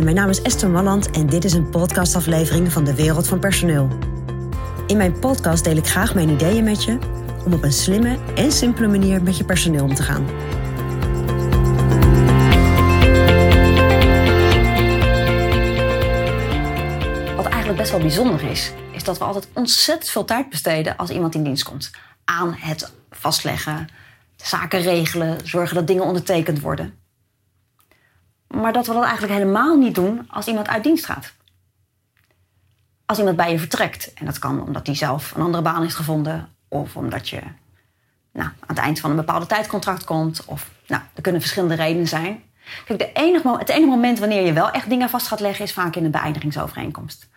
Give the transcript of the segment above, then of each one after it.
Mijn naam is Esther Malland en dit is een podcastaflevering van de Wereld van Personeel. In mijn podcast deel ik graag mijn ideeën met je om op een slimme en simpele manier met je personeel om te gaan. Wat eigenlijk best wel bijzonder is, is dat we altijd ontzettend veel tijd besteden als iemand in dienst komt. Aan het vastleggen, zaken regelen, zorgen dat dingen ondertekend worden. Maar dat we dat eigenlijk helemaal niet doen als iemand uit dienst gaat. Als iemand bij je vertrekt, en dat kan omdat hij zelf een andere baan heeft gevonden, of omdat je nou, aan het eind van een bepaalde tijdcontract komt, of nou, er kunnen verschillende redenen zijn. Kijk, de enige, het enige moment wanneer je wel echt dingen vast gaat leggen, is vaak in een beëindigingsovereenkomst.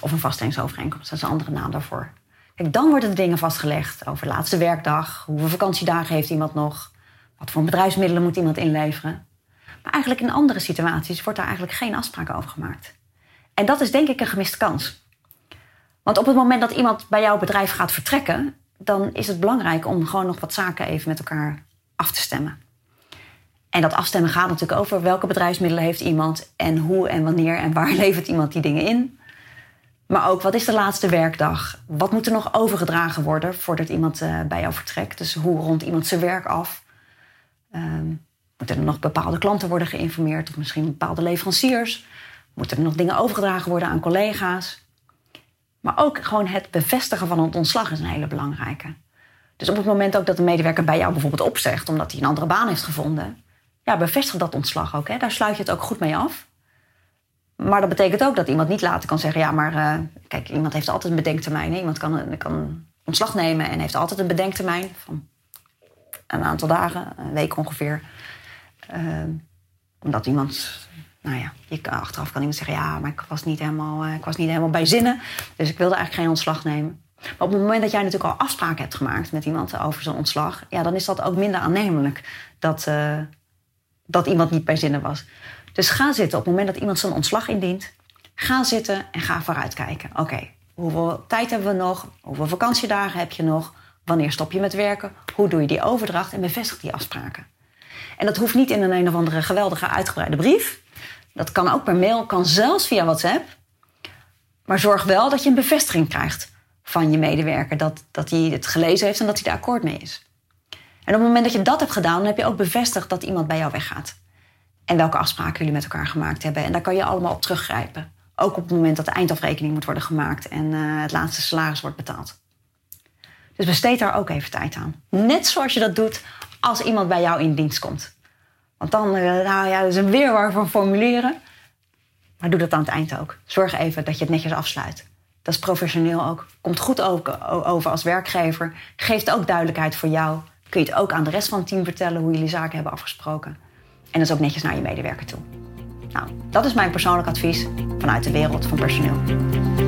Of een vaststellingsovereenkomst, dat is een andere naam daarvoor. Kijk, dan worden de dingen vastgelegd over de laatste werkdag, hoeveel vakantiedagen heeft iemand nog, wat voor bedrijfsmiddelen moet iemand inleveren. Maar eigenlijk in andere situaties wordt daar eigenlijk geen afspraak over gemaakt. En dat is denk ik een gemiste kans. Want op het moment dat iemand bij jouw bedrijf gaat vertrekken, dan is het belangrijk om gewoon nog wat zaken even met elkaar af te stemmen. En dat afstemmen gaat natuurlijk over welke bedrijfsmiddelen heeft iemand en hoe en wanneer en waar levert iemand die dingen in. Maar ook wat is de laatste werkdag? Wat moet er nog overgedragen worden voordat iemand uh, bij jou vertrekt? Dus hoe rondt iemand zijn werk af? Um, moeten er nog bepaalde klanten worden geïnformeerd of misschien bepaalde leveranciers? Moeten er nog dingen overgedragen worden aan collega's? Maar ook gewoon het bevestigen van het ontslag is een hele belangrijke. Dus op het moment ook dat de medewerker bij jou bijvoorbeeld opzegt omdat hij een andere baan heeft gevonden, ja, bevestig dat ontslag ook. Hè. Daar sluit je het ook goed mee af. Maar dat betekent ook dat iemand niet later kan zeggen: ja, maar uh, kijk, iemand heeft altijd een bedenktermijn. Iemand kan, kan ontslag nemen en heeft altijd een bedenktermijn van een aantal dagen, een week ongeveer. Uh, omdat iemand, nou ja, achteraf kan iemand zeggen: ja, maar ik was niet helemaal, uh, ik was niet helemaal bij zinnen. Dus ik wilde eigenlijk geen ontslag nemen. Maar op het moment dat jij natuurlijk al afspraken hebt gemaakt met iemand over zijn ontslag, ja, dan is dat ook minder aannemelijk dat, uh, dat iemand niet bij zinnen was. Dus ga zitten op het moment dat iemand zijn ontslag indient. Ga zitten en ga vooruitkijken. Oké, hoeveel tijd hebben we nog? Hoeveel vakantiedagen heb je nog? Wanneer stop je met werken? Hoe doe je die overdracht? En bevestig die afspraken. En dat hoeft niet in een een of andere geweldige uitgebreide brief. Dat kan ook per mail, kan zelfs via WhatsApp. Maar zorg wel dat je een bevestiging krijgt van je medewerker. Dat, dat hij het gelezen heeft en dat hij er akkoord mee is. En op het moment dat je dat hebt gedaan, dan heb je ook bevestigd dat iemand bij jou weggaat. En welke afspraken jullie met elkaar gemaakt hebben. En daar kan je allemaal op teruggrijpen. Ook op het moment dat de eindafrekening moet worden gemaakt en uh, het laatste salaris wordt betaald. Dus besteed daar ook even tijd aan. Net zoals je dat doet als iemand bij jou in dienst komt. Want dan, uh, nou ja, dat is een weerwar van formulieren. Maar doe dat aan het eind ook. Zorg even dat je het netjes afsluit. Dat is professioneel ook. Komt goed over als werkgever. Geeft ook duidelijkheid voor jou. Kun je het ook aan de rest van het team vertellen hoe jullie zaken hebben afgesproken. En dat is ook netjes naar je medewerker toe. Nou, dat is mijn persoonlijk advies vanuit de wereld van personeel.